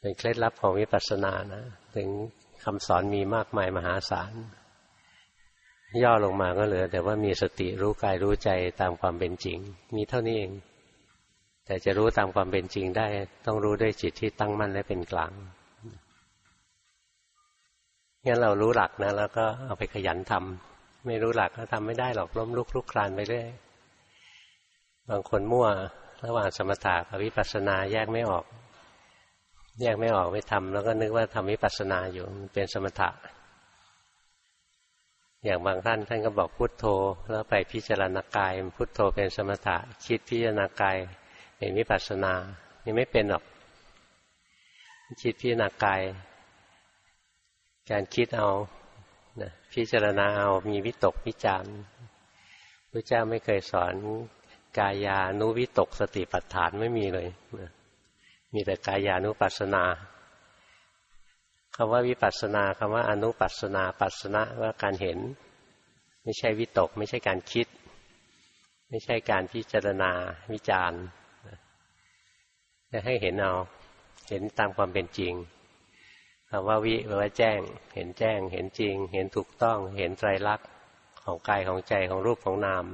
เป็นเคล็ดลับของวิปัสสนานะถึงคำสอนมีมากมายมหาศาล ย่อลงมาก็เหลือ แต่ว่ามีสติรู้กายรู้ใจตามความเป็นจริง มีเท่านี้เอง แต่จะรู้ตามความเป็นจริงได้ ต้องรู้ด้วยจิตที่ตั้งมั่นและเป็นกลางงั้นเรารู้หลักนะแล้วก็เอาไปขยันทำไม่รู้หลักก็ทำไม่ได้หรอกล้มลุกลุกคลานไปเรื่อยบางคนมั่วระหว่างสมถะกับวิปัสสนาแยกไม่ออก แยกไม่ออกไม่ทำแล้วก็นึกว่าทำวิปัสสนาอยู่เป็นสมถะ อย่างบางท่านท่านก็บอกพุทโธ แล้วไปพิจารณากายพุทโธเป็นสมถะ คิดพิจารณากายเป็นวิปัสสนานี่ไม่เป็นหรอก คิดพิจารณากายการคิดเอานะพิจารณาเอามีวิตกวิจารพระเจ้าไม่เคยสอนกายานุวิตกสติปัฏฐานไม่มีเลยนะ มีแต่กายานุปัสสนาคำว่าวิปัสสนาคำว่าอนุปัสสนาปัสสนะว่าการเห็น ไม่ใช่วิตก ไม่ใช่การคิด ไม่ใช่การพิจารณาวิจารณ์จะให้เห็นเอาเห็นตามความเป็นจริงคำว่าวิแปลว่าแจ้ง เห็นแจ้ง เห็นจริง เห็นถูกต้อง เห็นไตรลักษณ์ของกายของใจของรูปของนาม